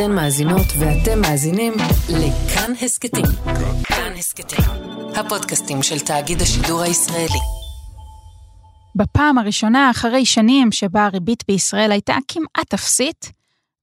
אתן מאזינות ואתם מאזינים לכאן הסכתים. כאן הסכתים, הפודקאסטים של תאגיד השידור הישראלי. בפעם הראשונה אחרי שנים שבה הריבית בישראל הייתה כמעט אפסית,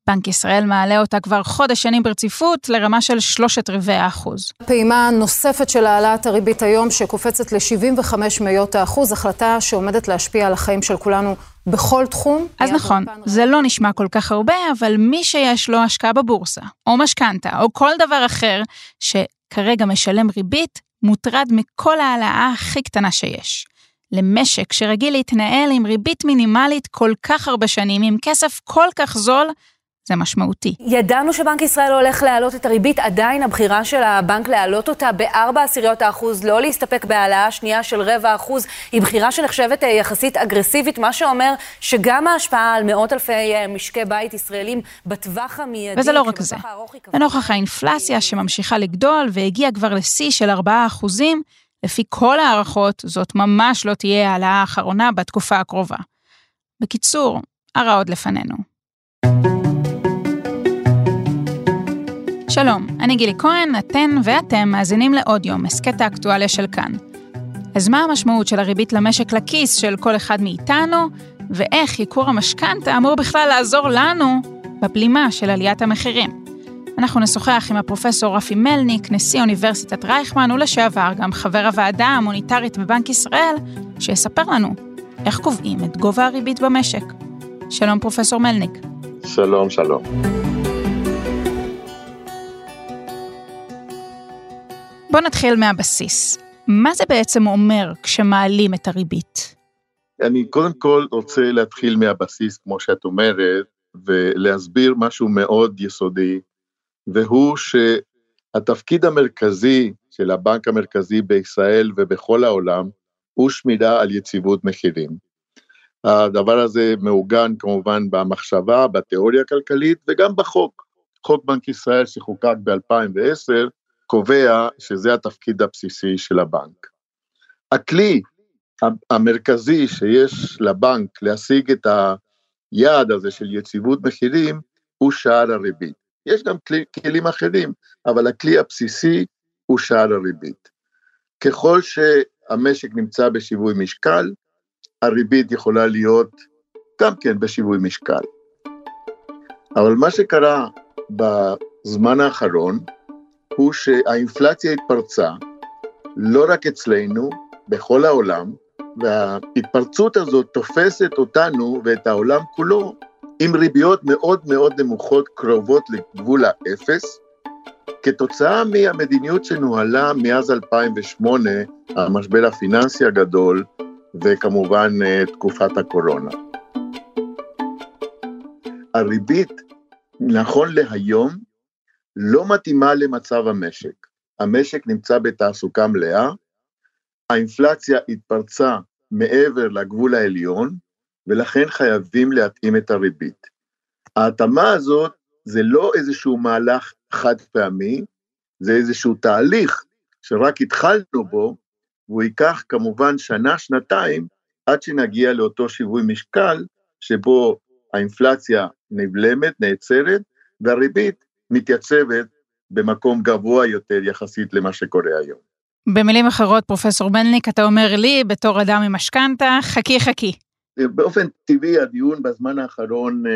בנק ישראל מעלה אותה כבר חודש שנים ברציפות לרמה של שלושת רבעי האחוז. פעימה נוספת של העלאת הריבית היום שקופצת ל-75 מאיות האחוז, החלטה שעומדת להשפיע על החיים של כולנו בכל תחום. אז נכון, זה לא נשמע כל כך הרבה, אבל מי שיש לו השקעה בבורסה, או משכנתה, או כל דבר אחר שכרגע משלם ריבית, מוטרד מכל העלאה הכי קטנה שיש. למשק שרגיל להתנהל עם ריבית מינימלית כל כך הרבה שנים, עם כסף כל כך זול, זה משמעותי. ידענו שבנק ישראל הולך להעלות את הריבית, עדיין הבחירה של הבנק להעלות אותה בארבע עשיריות האחוז, לא להסתפק בהעלאה שנייה של רבע אחוז, היא בחירה שנחשבת אה, יחסית אגרסיבית, מה שאומר שגם ההשפעה על מאות אלפי אה, משקי בית ישראלים בטווח המיידי, וזה לא רק זה. לנוכח האינפלציה שממשיכה לגדול והגיעה כבר לשיא של ארבעה אחוזים, לפי כל ההערכות, זאת ממש לא תהיה העלאה האחרונה בתקופה הקרובה. בקיצור, הרע עוד לפנינו. שלום, אני גילי כהן, אתן ואתם מאזינים לעוד יום, הסכת האקטואליה של כאן. אז מה המשמעות של הריבית למשק לכיס של כל אחד מאיתנו, ואיך ייקור המשכנתה אמור בכלל לעזור לנו בבלימה של עליית המחירים? אנחנו נשוחח עם הפרופסור רפי מלניק, נשיא אוניברסיטת רייכמן ולשעבר גם חבר הוועדה המוניטרית בבנק ישראל, שיספר לנו איך קובעים את גובה הריבית במשק. שלום פרופסור מלניק. שלום, שלום. בוא נתחיל מהבסיס. מה זה בעצם אומר כשמעלים את הריבית? אני קודם כל רוצה להתחיל מהבסיס, כמו שאת אומרת, ולהסביר משהו מאוד יסודי, והוא שהתפקיד המרכזי של הבנק המרכזי בישראל ובכל העולם הוא שמירה על יציבות מחירים. הדבר הזה מעוגן כמובן במחשבה, בתיאוריה הכלכלית וגם בחוק. חוק בנק ישראל שחוקק ב-2010 קובע שזה התפקיד הבסיסי של הבנק. הכלי המרכזי שיש לבנק להשיג את היעד הזה של יציבות מחירים הוא שער הריבית. יש גם כלי, כלים אחרים, אבל הכלי הבסיסי הוא שער הריבית. ככל שהמשק נמצא בשיווי משקל, הריבית יכולה להיות גם כן בשיווי משקל. אבל מה שקרה בזמן האחרון, הוא שהאינפלציה התפרצה, לא רק אצלנו, בכל העולם, וההתפרצות הזאת תופסת אותנו ואת העולם כולו עם ריביות מאוד מאוד נמוכות קרובות לגבול האפס, כתוצאה מהמדיניות שנוהלה מאז 2008, המשבר הפיננסי הגדול, וכמובן אה, תקופת הקורונה. הריבית, נכון להיום, לא מתאימה למצב המשק. המשק נמצא בתעסוקה מלאה, האינפלציה התפרצה מעבר לגבול העליון, ולכן חייבים להתאים את הריבית. ההתאמה הזאת זה לא איזשהו מהלך חד פעמי, זה איזשהו תהליך שרק התחלנו בו, והוא ייקח כמובן שנה, שנתיים, עד שנגיע לאותו שיווי משקל, שבו האינפלציה נבלמת, נעצרת, והריבית מתייצבת במקום גבוה יותר יחסית למה שקורה היום. במילים אחרות, פרופסור בנליק, אתה אומר לי, בתור אדם עם משכנתה, חכי חכי. באופן טבעי הדיון בזמן האחרון uh,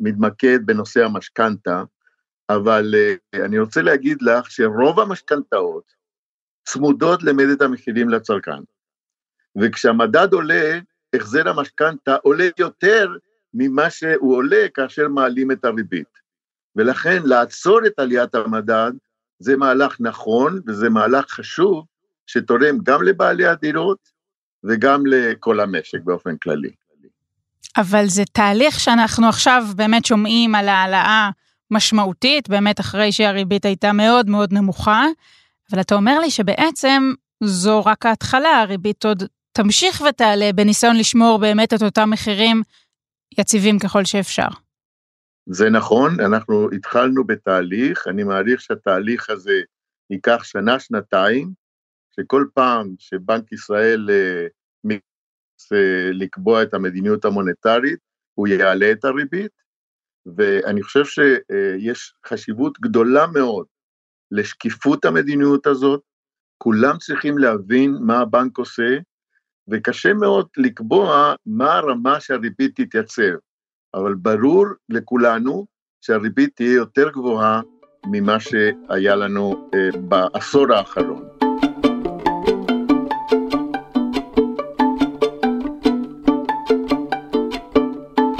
מתמקד בנושא המשכנתה, אבל uh, אני רוצה להגיד לך שרוב המשכנתאות צמודות למדד המחירים לצרכן. וכשהמדד עולה, החזר המשכנתה עולה יותר ממה שהוא עולה כאשר מעלים את הריבית. ולכן לעצור את עליית המדד זה מהלך נכון וזה מהלך חשוב שתורם גם לבעלי הדירות וגם לכל המשק באופן כללי. אבל זה תהליך שאנחנו עכשיו באמת שומעים על העלאה משמעותית, באמת אחרי שהריבית הייתה מאוד מאוד נמוכה, אבל אתה אומר לי שבעצם זו רק ההתחלה, הריבית עוד תמשיך ותעלה בניסיון לשמור באמת את אותם מחירים יציבים ככל שאפשר. זה נכון, אנחנו התחלנו בתהליך, אני מעריך שהתהליך הזה ייקח שנה-שנתיים, שכל פעם שבנק ישראל אה, לקבוע את המדיניות המוניטרית, הוא יעלה את הריבית, ואני חושב שיש חשיבות גדולה מאוד לשקיפות המדיניות הזאת, כולם צריכים להבין מה הבנק עושה, וקשה מאוד לקבוע מה הרמה שהריבית תתייצב, אבל ברור לכולנו שהריבית תהיה יותר גבוהה ממה שהיה לנו אה, בעשור האחרון.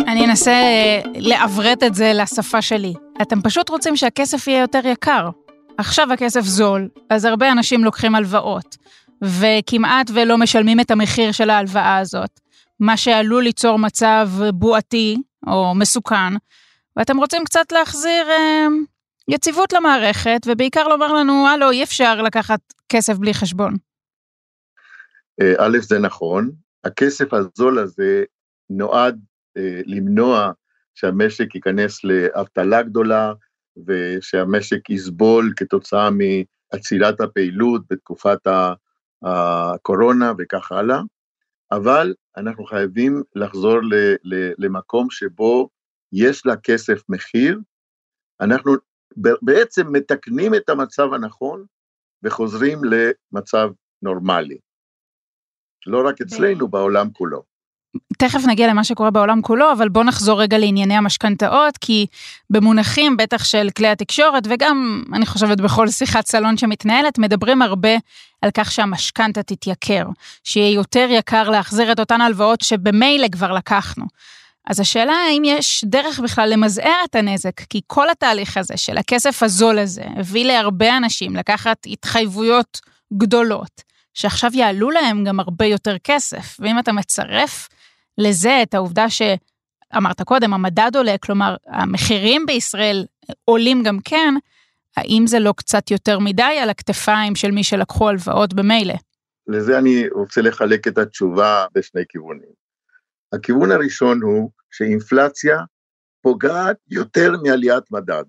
אני אנסה אה, לעברת את זה לשפה שלי. אתם פשוט רוצים שהכסף יהיה יותר יקר. עכשיו הכסף זול, אז הרבה אנשים לוקחים הלוואות, וכמעט ולא משלמים את המחיר של ההלוואה הזאת, מה שעלול ליצור מצב בועתי או מסוכן, ואתם רוצים קצת להחזיר אה, יציבות למערכת, ובעיקר לומר לנו, הלו, אי אפשר לקחת כסף בלי חשבון. אה, א', זה נכון, הכסף הזול הזה נועד אה, למנוע שהמשק ייכנס לאבטלה גדולה, ושהמשק יסבול כתוצאה מעצילת הפעילות בתקופת הקורונה וכך הלאה, אבל אנחנו חייבים לחזור למקום שבו יש לכסף מחיר, אנחנו בעצם מתקנים את המצב הנכון וחוזרים למצב נורמלי. לא רק אצלנו, בעולם כולו. תכף נגיע למה שקורה בעולם כולו, אבל בואו נחזור רגע לענייני המשכנתאות, כי במונחים בטח של כלי התקשורת, וגם, אני חושבת, בכל שיחת סלון שמתנהלת, מדברים הרבה על כך שהמשכנתה תתייקר, שיהיה יותר יקר להחזיר את אותן הלוואות שבמילא כבר לקחנו. אז השאלה האם יש דרך בכלל למזער את הנזק, כי כל התהליך הזה של הכסף הזול הזה הביא להרבה אנשים לקחת התחייבויות גדולות, שעכשיו יעלו להם גם הרבה כסף, כסף, ואם אתה מצרף לזה את העובדה שאמרת קודם, המדד עולה, כלומר, המחירים בישראל עולים גם כן, האם זה לא קצת יותר מדי על הכתפיים של מי שלקחו הלוואות במילא? לזה אני רוצה לחלק את התשובה בשני כיוונים. הכיוון הראשון הוא שאינפלציה פוגעת יותר מעליית מדד,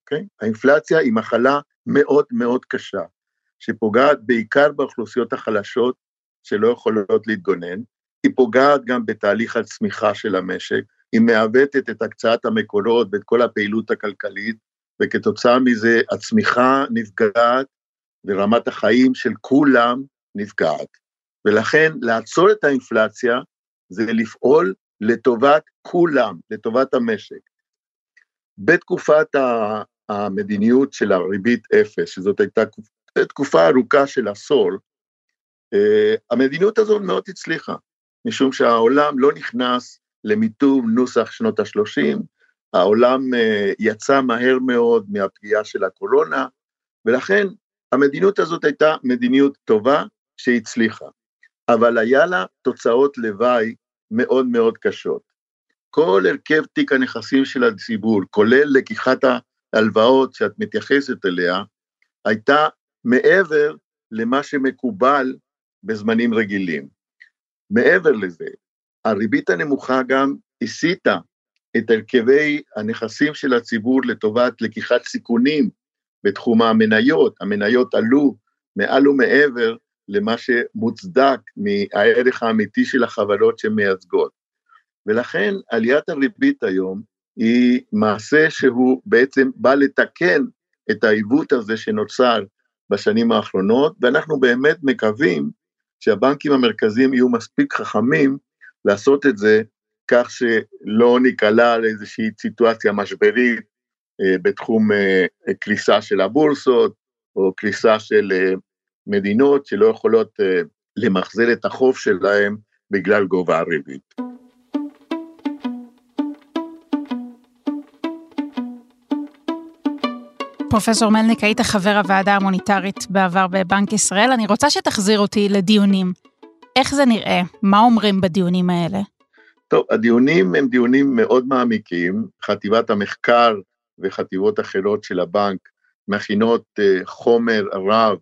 אוקיי? האינפלציה היא מחלה מאוד מאוד קשה, שפוגעת בעיקר באוכלוסיות החלשות שלא יכולות להתגונן, היא פוגעת גם בתהליך הצמיחה של המשק, היא מעוותת את הקצאת המקורות ואת כל הפעילות הכלכלית, וכתוצאה מזה הצמיחה נפגעת ורמת החיים של כולם נפגעת. ולכן לעצור את האינפלציה זה לפעול לטובת כולם, לטובת המשק. בתקופת המדיניות של הריבית אפס, שזאת הייתה תקופה ארוכה של עשור, אה, המדיניות הזאת מאוד הצליחה. משום שהעולם לא נכנס למיתום נוסח שנות ה-30, העולם אה, יצא מהר מאוד מהפגיעה של הקורונה, ולכן המדיניות הזאת הייתה מדיניות טובה שהצליחה, אבל היה לה תוצאות לוואי מאוד מאוד קשות. כל הרכב תיק הנכסים של הציבור, כולל לקיחת ההלוואות שאת מתייחסת אליה, הייתה מעבר למה שמקובל בזמנים רגילים. מעבר לזה, הריבית הנמוכה גם הסיטה את הרכבי הנכסים של הציבור לטובת לקיחת סיכונים בתחום המניות. המניות עלו מעל ומעבר למה שמוצדק מהערך האמיתי של החברות שמייצגות. ולכן עליית הריבית היום היא מעשה שהוא בעצם בא לתקן את העיוות הזה שנוצר בשנים האחרונות, ואנחנו באמת מקווים שהבנקים המרכזיים יהיו מספיק חכמים לעשות את זה כך שלא ניקלע לאיזושהי סיטואציה משברית אה, בתחום אה, קריסה של הבורסות, או קריסה של אה, מדינות שלא יכולות למחזר את החוב שלהם בגלל גובה הריבית. פרופסור מלניק, היית חבר הוועדה המוניטרית בעבר בבנק ישראל, אני רוצה שתחזיר אותי לדיונים. איך זה נראה? מה אומרים בדיונים האלה? טוב, הדיונים הם דיונים מאוד מעמיקים. חטיבת המחקר וחטיבות אחרות של הבנק מכינות uh, חומר רב,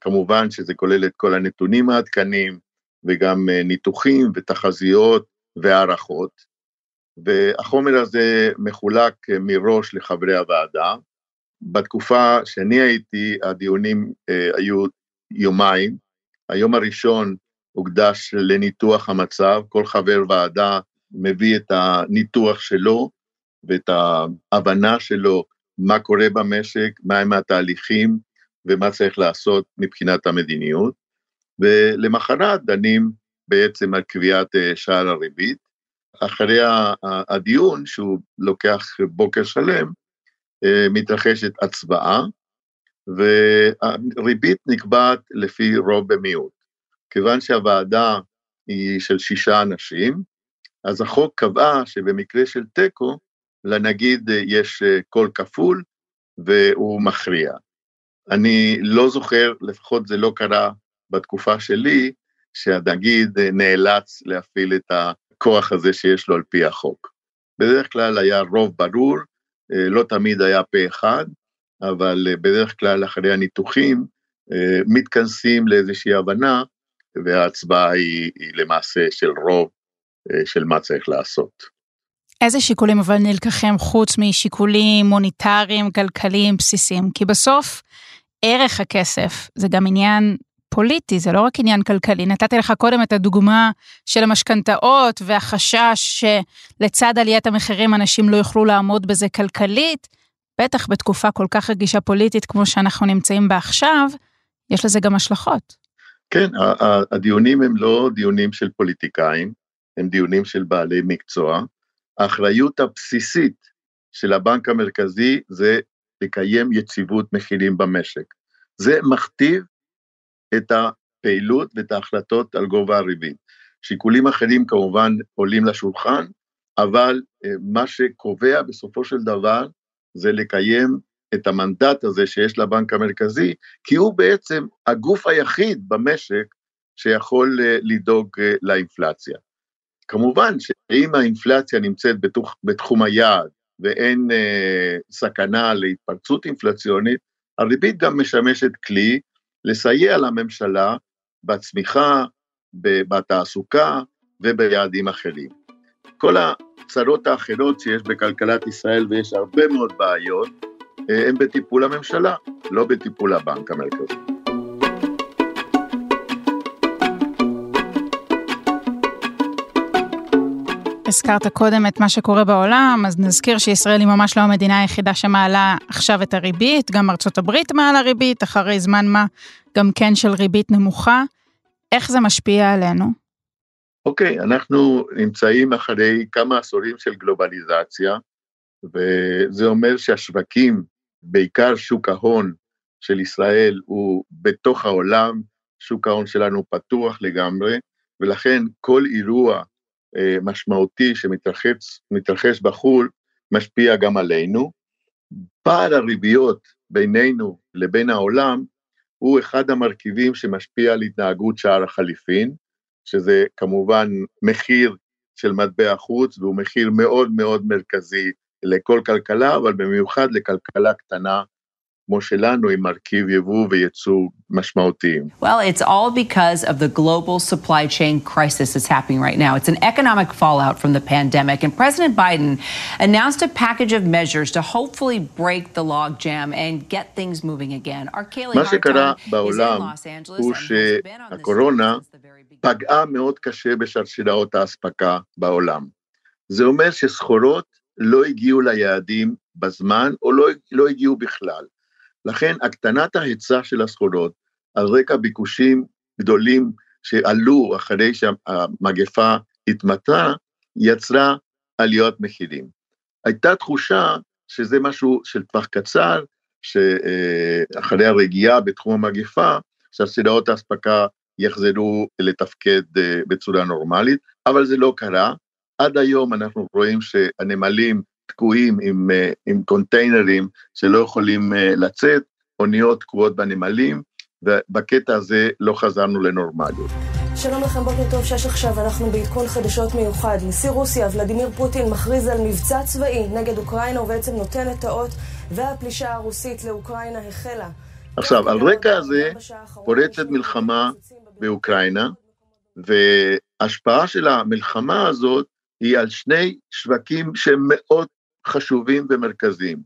כמובן שזה כולל את כל הנתונים העדכניים, וגם uh, ניתוחים ותחזיות והערכות. והחומר הזה מחולק uh, מראש לחברי הוועדה, בתקופה שאני הייתי, הדיונים אה, היו יומיים. היום הראשון הוקדש לניתוח המצב, כל חבר ועדה מביא את הניתוח שלו, ואת ההבנה שלו מה קורה במשק, מהם התהליכים ומה צריך לעשות מבחינת המדיניות, ולמחרת דנים בעצם על קביעת אה, שער הריבית. אחרי הדיון, שהוא לוקח בוקר שלם, מתרחשת הצבעה, והריבית נקבעת לפי רוב במיעוט. כיוון שהוועדה היא של שישה אנשים, אז החוק קבע שבמקרה של תיקו, לנגיד יש קול כפול והוא מכריע. אני לא זוכר, לפחות זה לא קרה בתקופה שלי, שהנגיד נאלץ להפעיל את הכוח הזה שיש לו על פי החוק. בדרך כלל היה רוב ברור, לא תמיד היה פה אחד, אבל בדרך כלל אחרי הניתוחים מתכנסים לאיזושהי הבנה, וההצבעה היא, היא למעשה של רוב של מה צריך לעשות. איזה שיקולים אבל נלקחים חוץ משיקולים מוניטריים, כלכליים, בסיסיים? כי בסוף ערך הכסף זה גם עניין פוליטי, זה לא רק עניין כלכלי. נתתי לך קודם את הדוגמה של המשכנתאות והחשש שלצד עליית המחירים אנשים לא יוכלו לעמוד בזה כלכלית, בטח בתקופה כל כך רגישה פוליטית כמו שאנחנו נמצאים בה עכשיו, יש לזה גם השלכות. כן, הדיונים הם לא דיונים של פוליטיקאים, הם דיונים של בעלי מקצוע. האחריות הבסיסית של הבנק המרכזי זה לקיים יציבות מחירים במשק. זה מכתיב את הפעילות ואת ההחלטות על גובה הריבית. שיקולים אחרים כמובן עולים לשולחן, אבל אה, מה שקובע בסופו של דבר זה לקיים את המנדט הזה שיש לבנק המרכזי, כי הוא בעצם הגוף היחיד במשק שיכול אה, לדאוג אה, לאינפלציה. כמובן שאם האינפלציה נמצאת בתוך, בתחום היעד ואין אה, סכנה להתפרצות אינפלציונית, הריבית גם משמשת כלי לסייע לממשלה בצמיחה, בתעסוקה וביעדים אחרים. כל הצרות האחרות שיש בכלכלת ישראל, ויש הרבה מאוד בעיות, אה, הם בטיפול הממשלה, לא בטיפול הבנק המרכזי. הזכרת קודם את מה שקורה בעולם, אז נזכיר שישראל היא ממש לא המדינה היחידה שמעלה עכשיו את הריבית, גם ארצות הברית מעלה ריבית, אחרי זמן מה גם כן של ריבית נמוכה. איך זה משפיע עלינו? אוקיי, okay, אנחנו נמצאים אחרי כמה עשורים של גלובליזציה, וזה אומר שהשווקים, בעיקר שוק ההון של ישראל, הוא בתוך העולם, שוק ההון שלנו פתוח לגמרי, ולכן כל אירוע משמעותי שמתרחש בחו"ל, משפיע גם עלינו. פער הריביות בינינו לבין העולם הוא אחד המרכיבים שמשפיע על התנהגות שער החליפין, שזה כמובן מחיר של מטבע חוץ, והוא מחיר מאוד מאוד מרכזי לכל כלכלה, אבל במיוחד לכלכלה קטנה כמו שלנו עם מרכיב יבוא וייצוא משמעותיים. Well, it's all because of the global supply chain crisis that's happening right now. It's an economic fallout from the pandemic, and President Biden announced a package of measures to hopefully break the logjam and get things moving again. מה שקרה בעולם הוא שהקורונה פגעה מאוד קשה בשרשראות האספקה בעולם. זה אומר שסחורות לא הגיעו ליעדים בזמן או לא, לא הגיעו בכלל. לכן הקטנת ההיצע של הסחורות על רקע ביקושים גדולים שעלו אחרי שהמגפה התמתרה, יצרה עליות מחירים. הייתה תחושה שזה משהו של טווח קצר, שאחרי הרגיעה בתחום המגפה, שהסדרות האספקה יחזרו לתפקד אה, בצורה נורמלית, אבל זה לא קרה. עד היום אנחנו רואים שהנמלים תקועים עם, אה, עם קונטיינרים שלא יכולים אה, לצאת, אוניות תקועות בנמלים, ובקטע הזה לא חזרנו לנורמליות. שלום לכם, בוקר טוב, שש עכשיו, אנחנו בעדכון חדשות מיוחד. נשיא רוסיה, ולדימיר פוטין, מכריז על מבצע צבאי נגד אוקראינה, ובעצם נותן את האות, והפלישה הרוסית לאוקראינה החלה. עכשיו, על רקע הזה פורצת מלחמה באוקראינה, וההשפעה של המלחמה הזאת היא על שני שווקים שהם מאוד חשובים ומרכזיים.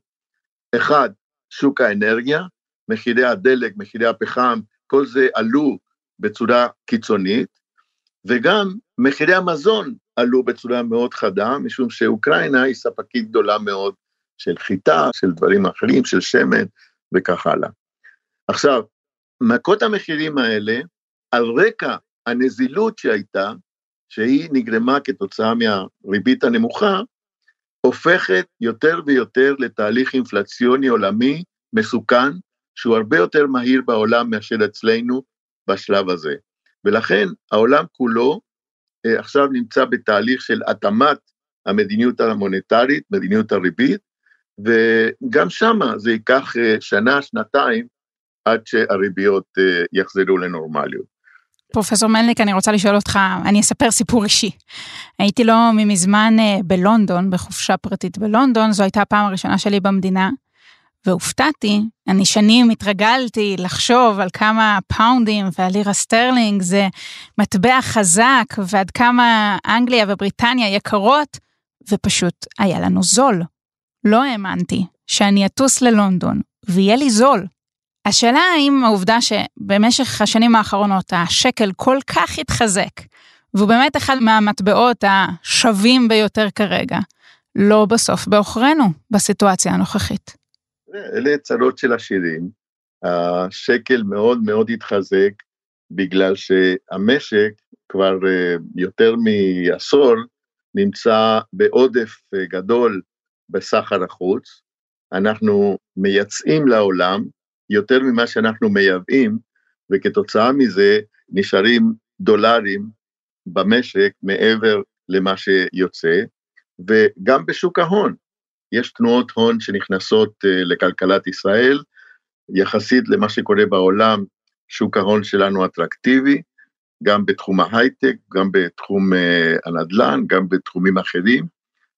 אחד, שוק האנרגיה, מחירי הדלק, מחירי הפחם, כל זה עלו בצורה קיצונית, וגם מחירי המזון עלו בצורה מאוד חדה, משום שאוקראינה היא ספקית גדולה מאוד של חיטה, של דברים אחרים, של שמן וכך הלאה. עכשיו, מכות המחירים האלה, על רקע הנזילות שהייתה, שהיא נגרמה כתוצאה מהריבית הנמוכה, הופכת יותר ויותר לתהליך אינפלציוני עולמי מסוכן, שהוא הרבה יותר מהיר בעולם מאשר אצלנו בשלב הזה. ולכן העולם כולו אה, עכשיו נמצא בתהליך של התאמת המדיניות המוניטרית, מדיניות הריבית, וגם שמה זה ייקח אה, שנה, שנתיים, עד שהריביות אה, יחזרו לנורמליות. פרופסור מלניק, אני רוצה לשאול אותך, אני אספר סיפור אישי. הייתי לא מזמן בלונדון, בחופשה פרטית בלונדון, זו הייתה הפעם הראשונה שלי במדינה, והופתעתי, אני שנים התרגלתי לחשוב על כמה פאונדים והלירה סטרלינג זה מטבע חזק ועד כמה אנגליה ובריטניה יקרות, ופשוט היה לנו זול. לא האמנתי שאני אטוס ללונדון ויהיה לי זול. השאלה האם העובדה שבמשך השנים האחרונות השקל כל כך התחזק, והוא באמת אחד מהמטבעות השווים ביותר כרגע, לא בסוף בעוכרינו בסיטואציה הנוכחית. אלה צרות של עשירים. השקל מאוד מאוד התחזק בגלל שהמשק כבר אה, יותר מעשור נמצא בעודף אה, גדול בסחר החוץ. אנחנו מייצאים לעולם יותר ממה שאנחנו מייבאים, וכתוצאה מזה נשארים דולרים במשק מעבר למה שיוצא, וגם בשוק ההון. יש תנועות הון שנכנסות אה, לכלכלת ישראל, יחסית למה שקורה בעולם, שוק ההון שלנו אטרקטיבי, גם בתחום ההייטק, גם בתחום אה, הנדל"ן, גם בתחומים אחרים,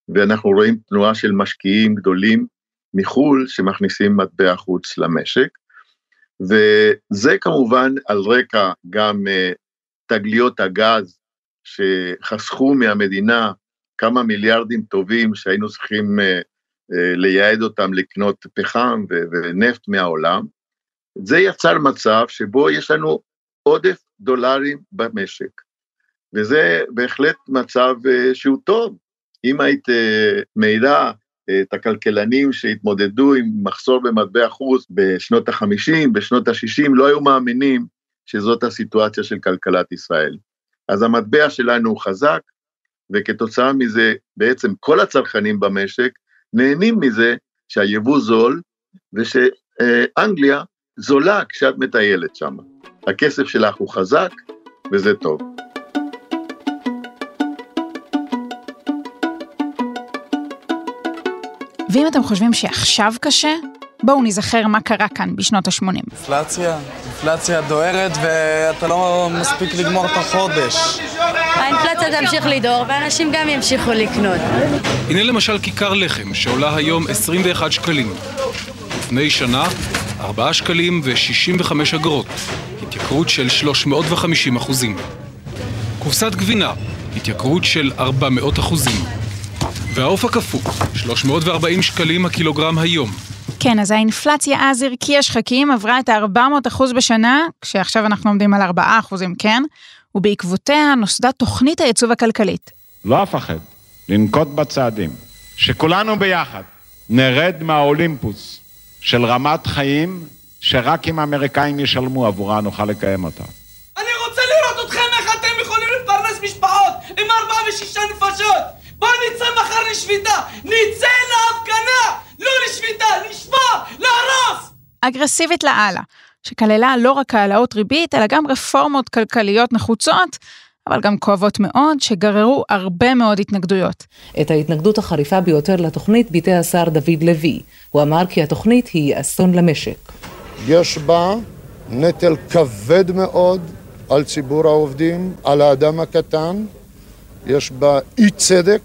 ואנחנו רואים תנועה של משקיעים גדולים מחו"ל שמכניסים מטבע חוץ למשק, וזה כמובן על רקע גם אה, תגליות הגז שחסכו מהמדינה כמה מיליארדים טובים שהיינו צריכים אה, לייעד אותם לקנות פחם ונפט מהעולם, זה יצר מצב שבו יש לנו עודף דולרים במשק, וזה בהחלט מצב אה, שהוא טוב. אם היית אה, מעידה את הכלכלנים שהתמודדו עם מחסור במטבע חוץ בשנות ה-50, בשנות ה-60, לא היו מאמינים שזאת הסיטואציה של כלכלת ישראל. אז המטבע שלנו הוא חזק, וכתוצאה מזה בעצם כל הצרכנים במשק נהנים מזה שהיבוא זול, ושאנגליה זולה כשאת מטיילת שם. הכסף שלך הוא חזק, וזה טוב. ואם אתם חושבים שעכשיו קשה, בואו נזכר מה קרה כאן בשנות ה-80. אינפלציה, אינפלציה דוהרת ואתה לא מספיק לגמור את החודש. האינפלציה תמשיך לדהור ואנשים גם ימשיכו לקנות. הנה למשל כיכר לחם שעולה היום 21 שקלים. לפני שנה, 4 שקלים ו-65 אגורות. התייקרות של 350 אחוזים. קופסת גבינה, התייקרות של 400 אחוזים. והעוף הקפוא, 340 שקלים הקילוגרם היום. כן, אז האינפלציה אז הרקיעה שחקים, עברה את ה-400% בשנה, כשעכשיו אנחנו עומדים על 4%, כן? ובעקבותיה נוסדה תוכנית הייצוב הכלכלית. לא אפחד לנקוט בצעדים, שכולנו ביחד נרד מהאולימפוס של רמת חיים שרק אם האמריקאים ישלמו עבורה נוכל לקיים אותה. אני רוצה לראות אתכם איך אתם יכולים לפרנס משפחות עם ארבעה ושישה נפשות! בואו נצא מחר לשביתה! נצא להפגנה! לא לשביתה, לשמור, להרוס! אגרסיבית לאללה, שכללה לא רק העלאות ריבית, אלא גם רפורמות כלכליות נחוצות, אבל גם כואבות מאוד, שגררו הרבה מאוד התנגדויות. את ההתנגדות החריפה ביותר לתוכנית ביטא השר דוד לוי. הוא אמר כי התוכנית היא אסון למשק. יש בה נטל כבד מאוד על ציבור העובדים, על האדם הקטן, יש בה אי צדק,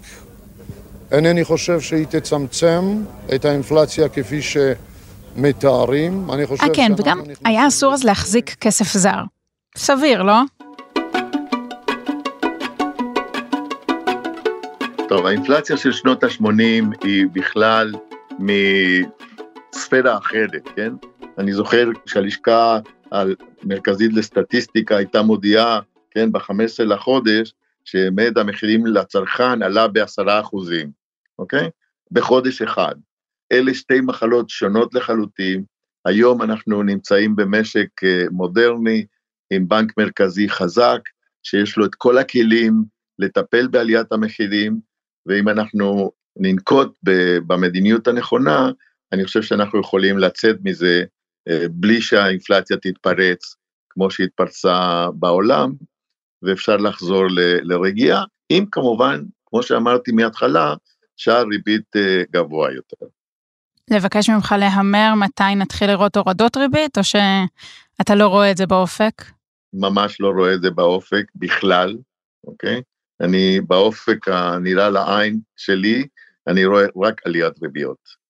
אינני חושב שהיא תצמצם את האינפלציה כפי שמתארים. אני חושב 아, כן, וגם. היה אסור אז להחזיק כסף זר. סביר, לא? טוב, האינפלציה של שנות ה-80 היא בכלל מספירה אחרת, כן? אני זוכר שהלשכה המרכזית לסטטיסטיקה הייתה מודיעה, כן, ב-15 לחודש, שמד המחירים לצרכן עלה בעשרה אחוזים, אוקיי? בחודש אחד. אלה שתי מחלות שונות לחלוטין. היום אנחנו נמצאים במשק אה, מודרני עם בנק מרכזי חזק, שיש לו את כל הכלים לטפל בעליית המחירים, ואם אנחנו ננקוט במדיניות הנכונה, אני חושב שאנחנו יכולים לצאת מזה אה, בלי שהאינפלציה תתפרץ כמו שהתפרצה בעולם, ואפשר לחזור ל, לרגיעה, אם כמובן, כמו שאמרתי מההתחלה, שער ריבית אה, גבוה יותר. לבקש ממך להמר מתי נתחיל לראות הורדות ריבית, או שאתה לא רואה את זה באופק? ממש לא רואה את זה באופק בכלל, אוקיי? אני באופק הנראה לעין שלי, אני רואה רק עליית ריביות.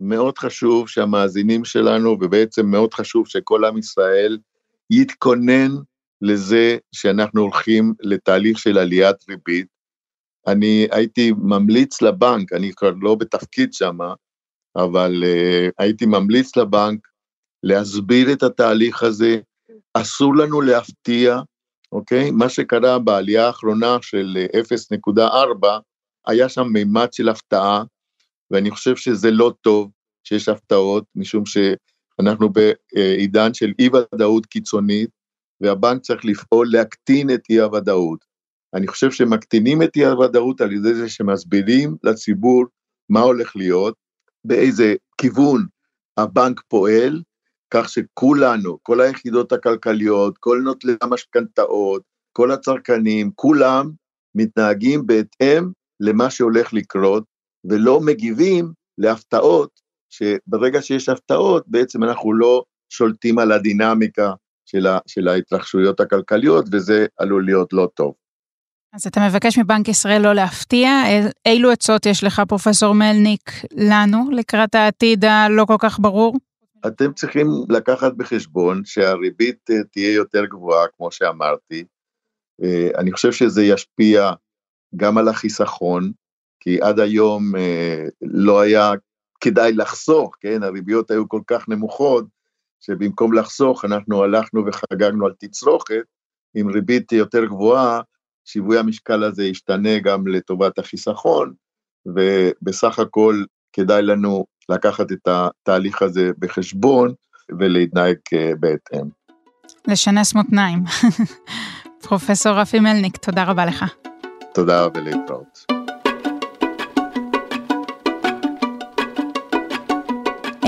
מאוד חשוב שהמאזינים שלנו, ובעצם מאוד חשוב שכל עם ישראל יתכונן לזה שאנחנו הולכים לתהליך של עליית ריבית. אני הייתי ממליץ לבנק, אני כבר לא בתפקיד שם, אבל uh, הייתי ממליץ לבנק להסביר את התהליך הזה, אסור לנו להפתיע, אוקיי? מה שקרה בעלייה האחרונה של 0.4, היה שם מימד של הפתעה, ואני חושב שזה לא טוב שיש הפתעות, משום שאנחנו בעידן של אי-ודאות קיצונית, והבנק צריך לפעול להקטין את אי-הוודאות. אני חושב שמקטינים את אי-הוודאות על ידי זה שמסבירים לציבור מה הולך להיות, באיזה כיוון הבנק פועל, כך שכולנו, כל היחידות הכלכליות, כל נוטלי המשכנתאות, כל הצרכנים, כולם מתנהגים בהתאם למה שהולך לקרות, ולא מגיבים להפתעות, שברגע שיש הפתעות, בעצם אנחנו לא שולטים על הדינמיקה של, ה, של ההתרחשויות הכלכליות, וזה עלול להיות לא טוב. אז אתה מבקש מבנק ישראל לא להפתיע, אילו עצות יש לך, פרופסור מלניק, לנו, לקראת העתיד הלא כל כך ברור? אתם צריכים לקחת בחשבון שהריבית אה, תהיה יותר גבוהה, כמו שאמרתי. אה, אני חושב שזה ישפיע גם על החיסכון, כי עד היום אה, לא היה כדאי לחסוך, כן? הריביות היו כל כך נמוכות, שבמקום לחסוך אנחנו הלכנו וחגגנו על תצרוכת, עם ריבית יותר גבוהה, שיווי המשקל הזה ישתנה גם לטובת החיסכון, ובסך הכל כדאי לנו לקחת את התהליך הזה בחשבון ולהתנהג אה, בהתאם. לשנס מותניים. פרופסור רפי מלניק, תודה רבה לך. תודה ולהתראות.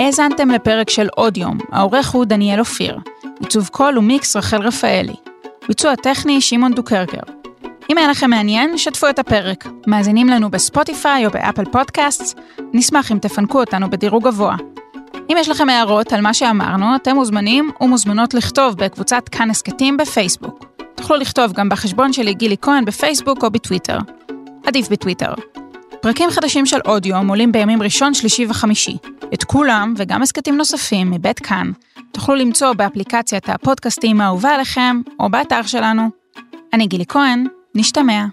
האזנתם לפרק של עוד יום, העורך הוא דניאל אופיר. עיצוב קול ומיקס רחל רפאלי. ביצוע טכני שמעון דוקרגר. אם היה לכם מעניין, שתפו את הפרק. מאזינים לנו בספוטיפיי או באפל פודקאסט, נשמח אם תפנקו אותנו בדירוג גבוה. אם יש לכם הערות על מה שאמרנו, אתם מוזמנים ומוזמנות לכתוב בקבוצת כאן הסכתים בפייסבוק. תוכלו לכתוב גם בחשבון שלי גילי כהן בפייסבוק או בטוויטר. עדיף בטוויטר. פרקים חדשים של אודיו עולים בימים ראשון, שלישי וחמישי. את כולם, וגם הסכתים נוספים מבית כאן, תוכלו למצוא באפליקציית הפודקאסטים האהובה עליכם, או באתר שלנו. אני גילי כהן, נשתמע.